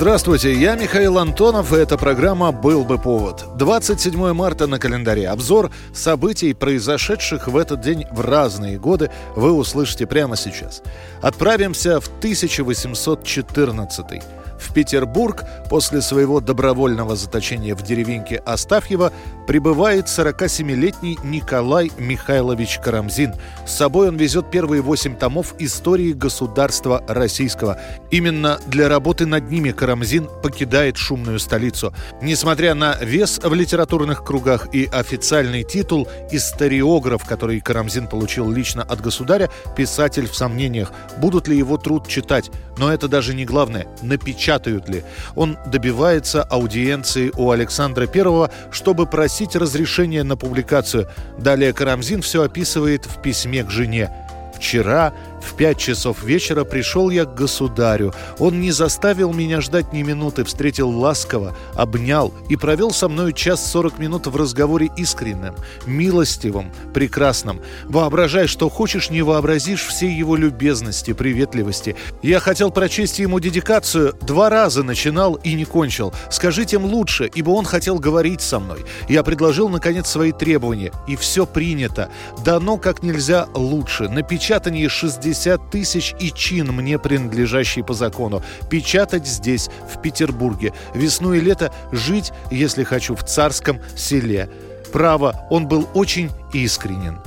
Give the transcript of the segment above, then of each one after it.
Здравствуйте, я Михаил Антонов, и эта программа «Был бы повод». 27 марта на календаре. Обзор событий, произошедших в этот день в разные годы, вы услышите прямо сейчас. Отправимся в 1814 в Петербург после своего добровольного заточения в деревеньке Астафьево прибывает 47-летний Николай Михайлович Карамзин. С собой он везет первые восемь томов истории государства российского. Именно для работы над ними Карамзин покидает шумную столицу. Несмотря на вес в литературных кругах и официальный титул «историограф», который Карамзин получил лично от государя, писатель в сомнениях, будут ли его труд читать. Но это даже не главное. Напечатают ли? Он добивается аудиенции у Александра I, чтобы просить разрешения на публикацию. Далее Карамзин все описывает в письме к жене. Вчера в пять часов вечера пришел я к государю. Он не заставил меня ждать ни минуты, встретил ласково, обнял и провел со мною час сорок минут в разговоре искренним, милостивым, прекрасным. Воображай, что хочешь, не вообразишь всей его любезности, приветливости. Я хотел прочесть ему дедикацию, два раза начинал и не кончил. Скажите им лучше, ибо он хотел говорить со мной. Я предложил, наконец, свои требования, и все принято. Дано как нельзя лучше. Напечатание 60 50 тысяч и чин, мне принадлежащий по закону. Печатать здесь, в Петербурге. Весну и лето жить, если хочу, в царском селе. Право, он был очень искренен.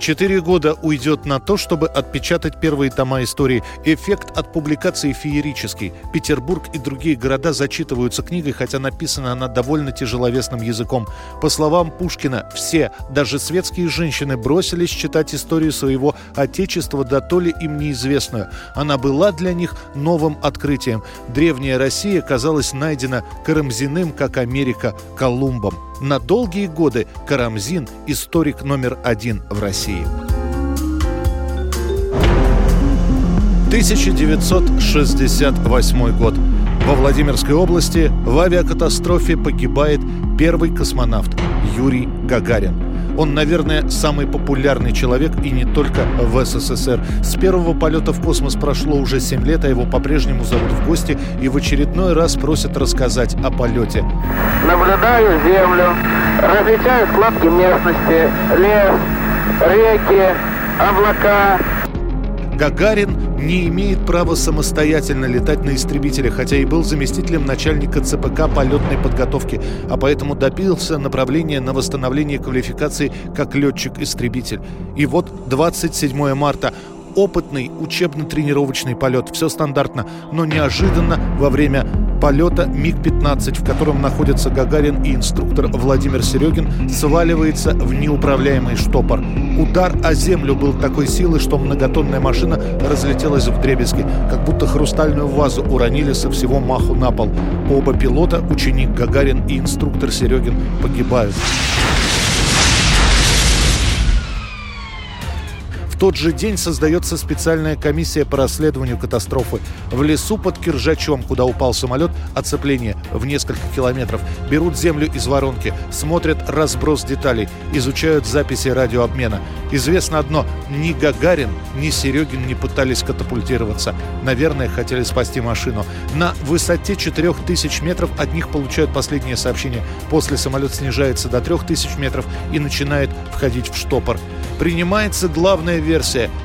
Четыре года уйдет на то, чтобы отпечатать первые тома истории. Эффект от публикации феерический. Петербург и другие города зачитываются книгой, хотя написана она довольно тяжеловесным языком. По словам Пушкина, все, даже светские женщины, бросились читать историю своего отечества, да то ли им неизвестную. Она была для них новым открытием. Древняя Россия казалась найдена Карамзиным, как Америка, Колумбом. На долгие годы Карамзин – историк номер один в России. 1968 год. Во Владимирской области в авиакатастрофе погибает первый космонавт Юрий Гагарин. Он, наверное, самый популярный человек и не только в СССР. С первого полета в космос прошло уже 7 лет, а его по-прежнему зовут в гости и в очередной раз просят рассказать о полете. Наблюдаю Землю, различаю складки местности, лес, реки, облака. Гагарин не имеет права самостоятельно летать на истребителе, хотя и был заместителем начальника ЦПК полетной подготовки, а поэтому добился направления на восстановление квалификации как летчик-истребитель. И вот 27 марта опытный учебно-тренировочный полет. Все стандартно, но неожиданно во время полета МиГ-15, в котором находятся Гагарин и инструктор Владимир Серегин, сваливается в неуправляемый штопор. Удар о землю был такой силы, что многотонная машина разлетелась в дребезги, как будто хрустальную вазу уронили со всего маху на пол. Оба пилота, ученик Гагарин и инструктор Серегин, погибают. Тот же день создается специальная комиссия по расследованию катастрофы. В лесу под Киржачом, куда упал самолет, оцепление в несколько километров. Берут землю из воронки, смотрят разброс деталей, изучают записи радиообмена. Известно одно, ни Гагарин, ни Серегин не пытались катапультироваться. Наверное, хотели спасти машину. На высоте 4000 метров от них получают последнее сообщение. После самолет снижается до 3000 метров и начинает входить в штопор. Принимается версия.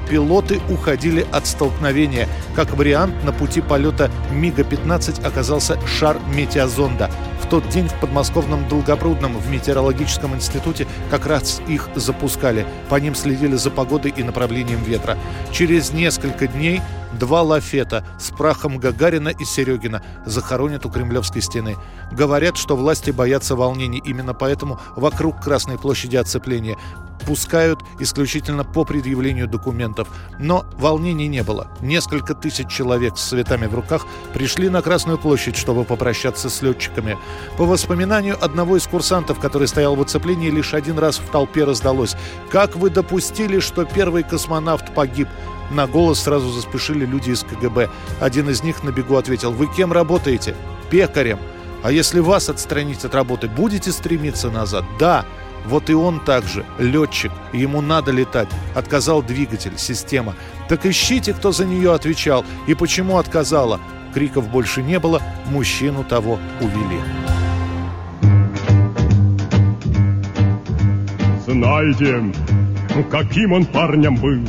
Пилоты уходили от столкновения. Как вариант, на пути полета МиГа-15 оказался шар метеозонда. В тот день в подмосковном Долгопрудном в метеорологическом институте как раз их запускали. По ним следили за погодой и направлением ветра. Через несколько дней два лафета с прахом Гагарина и Серегина захоронят у Кремлевской стены. Говорят, что власти боятся волнений, именно поэтому вокруг Красной площади оцепления пускают исключительно по предъявлению документов. Но волнений не было. Несколько тысяч человек с цветами в руках пришли на Красную площадь, чтобы попрощаться с летчиками. По воспоминанию одного из курсантов, который стоял в оцеплении, лишь один раз в толпе раздалось. «Как вы допустили, что первый космонавт погиб?» На голос сразу заспешили люди из КГБ. Один из них на бегу ответил «Вы кем работаете?» «Пекарем». «А если вас отстранить от работы, будете стремиться назад?» «Да». Вот и он также, летчик, ему надо летать. Отказал двигатель, система. Так ищите, кто за нее отвечал и почему отказала. Криков больше не было, мужчину того увели. Знаете, каким он парнем был,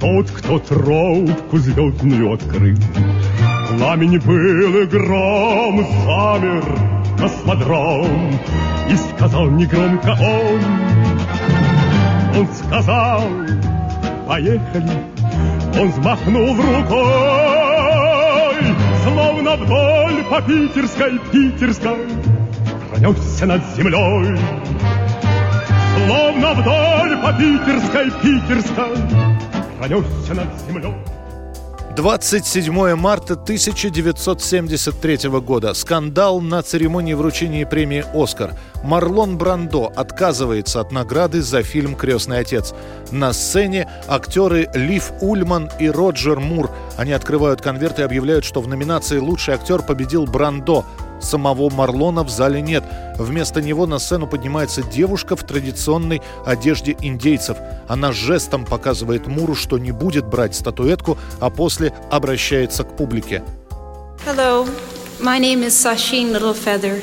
тот, кто трубку звездную открыл. Пламень был и гром замер космодром, И сказал негромко он, Он сказал, поехали, Он взмахнул рукой, Словно вдоль по питерской, питерской Пронесся над землей. Словно вдоль по питерской, питерской Пронесся над землей. 27 марта 1973 года. Скандал на церемонии вручения премии «Оскар». Марлон Брандо отказывается от награды за фильм «Крестный отец». На сцене актеры Лив Ульман и Роджер Мур. Они открывают конверт и объявляют, что в номинации «Лучший актер» победил Брандо – Самого Марлона в зале нет. Вместо него на сцену поднимается девушка в традиционной одежде индейцев. Она жестом показывает Муру, что не будет брать статуэтку, а после обращается к публике. Hello, my name is Sasheen Littlefeather.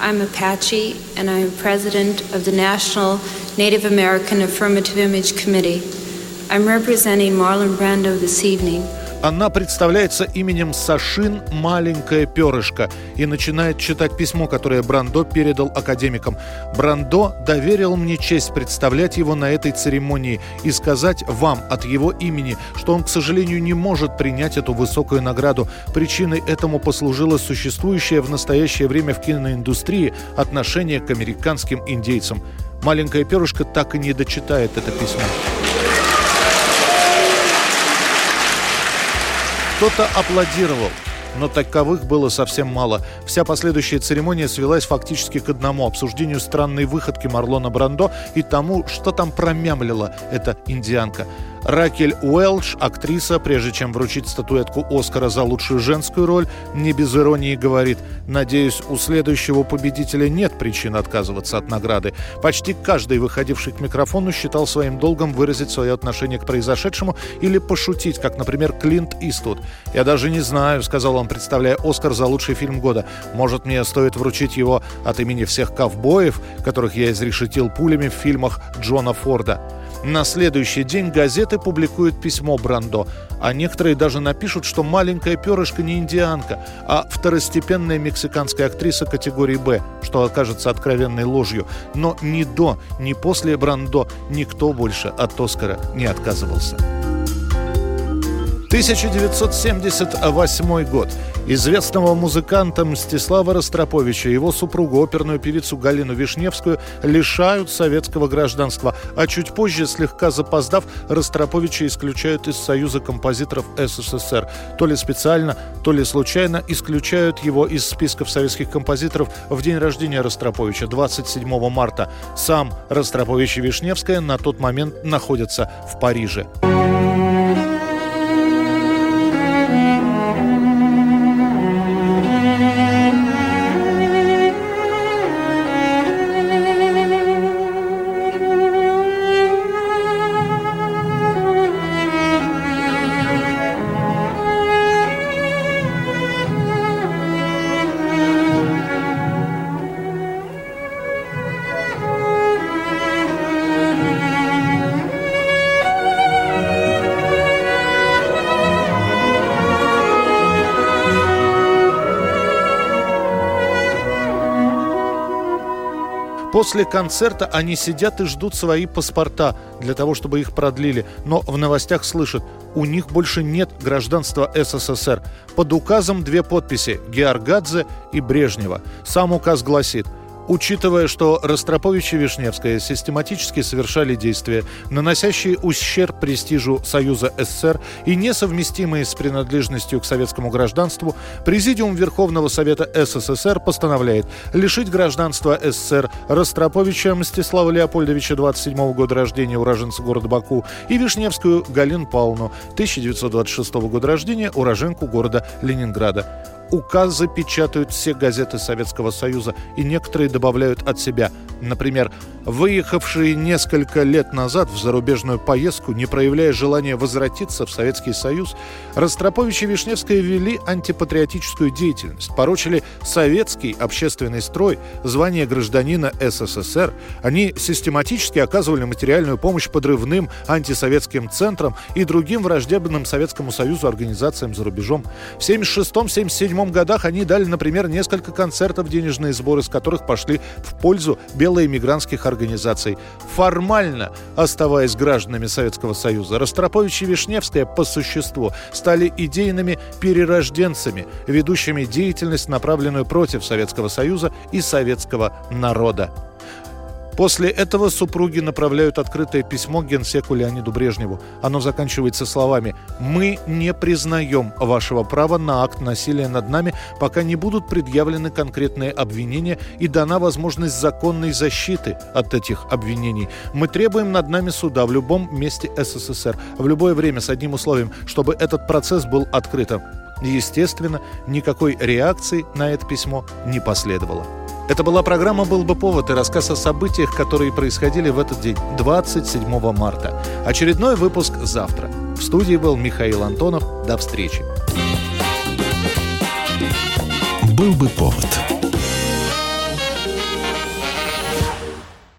I'm Apache and I'm president of the National Native American Affirmative Image Committee. I'm representing Marlon Brando this evening – она представляется именем Сашин «Маленькое перышко» и начинает читать письмо, которое Брандо передал академикам. Брандо доверил мне честь представлять его на этой церемонии и сказать вам от его имени, что он, к сожалению, не может принять эту высокую награду. Причиной этому послужило существующее в настоящее время в киноиндустрии отношение к американским индейцам. «Маленькое перышко» так и не дочитает это письмо. Кто-то аплодировал, но таковых было совсем мало. Вся последующая церемония свелась фактически к одному обсуждению странной выходки Марлона Брандо и тому, что там промямлила эта индианка. Ракель Уэлш, актриса, прежде чем вручить статуэтку Оскара за лучшую женскую роль, не без иронии говорит «Надеюсь, у следующего победителя нет причин отказываться от награды». Почти каждый, выходивший к микрофону, считал своим долгом выразить свое отношение к произошедшему или пошутить, как, например, Клинт Иствуд. «Я даже не знаю», — сказал он, представляя Оскар за лучший фильм года. «Может, мне стоит вручить его от имени всех ковбоев, которых я изрешетил пулями в фильмах Джона Форда?» На следующий день газеты публикуют письмо Брандо, а некоторые даже напишут, что маленькая перышко не индианка, а второстепенная мексиканская актриса категории «Б», что окажется откровенной ложью. Но ни до, ни после Брандо никто больше от Оскара не отказывался. 1978 год. Известного музыканта Мстислава Ростроповича и его супругу, оперную певицу Галину Вишневскую, лишают советского гражданства, а чуть позже, слегка запоздав, Ростроповича исключают из Союза композиторов СССР. То ли специально, то ли случайно исключают его из списков советских композиторов в день рождения Ростроповича, 27 марта. Сам Ростропович и Вишневская на тот момент находятся в Париже. После концерта они сидят и ждут свои паспорта для того, чтобы их продлили. Но в новостях слышат, у них больше нет гражданства СССР. Под указом две подписи – Георгадзе и Брежнева. Сам указ гласит – Учитывая, что Ростропович и Вишневская систематически совершали действия, наносящие ущерб престижу Союза СССР и несовместимые с принадлежностью к советскому гражданству, Президиум Верховного Совета СССР постановляет лишить гражданства СССР Ростроповича Мстислава Леопольдовича 27 года рождения, уроженца города Баку, и Вишневскую Галину Павловну 1926 года рождения, уроженку города Ленинграда. Указы печатают все газеты Советского Союза, и некоторые добавляют от себя. Например, выехавшие несколько лет назад в зарубежную поездку, не проявляя желания возвратиться в Советский Союз, Ростропович и Вишневская вели антипатриотическую деятельность, порочили советский общественный строй, звание гражданина СССР. Они систематически оказывали материальную помощь подрывным антисоветским центрам и другим враждебным Советскому Союзу организациям за рубежом. В 1976-1977 годах они дали, например, несколько концертов, денежные сборы с которых пошли в пользу белоэмигрантских организаций. Формально, оставаясь гражданами Советского Союза, Ростропович и Вишневская по существу стали идейными перерожденцами, ведущими деятельность, направленную против Советского Союза и советского народа. После этого супруги направляют открытое письмо генсеку Леониду Брежневу. Оно заканчивается словами «Мы не признаем вашего права на акт насилия над нами, пока не будут предъявлены конкретные обвинения и дана возможность законной защиты от этих обвинений. Мы требуем над нами суда в любом месте СССР, в любое время с одним условием, чтобы этот процесс был открытым». Естественно, никакой реакции на это письмо не последовало. Это была программа «Был бы повод» и рассказ о событиях, которые происходили в этот день, 27 марта. Очередной выпуск завтра. В студии был Михаил Антонов. До встречи. «Был бы повод»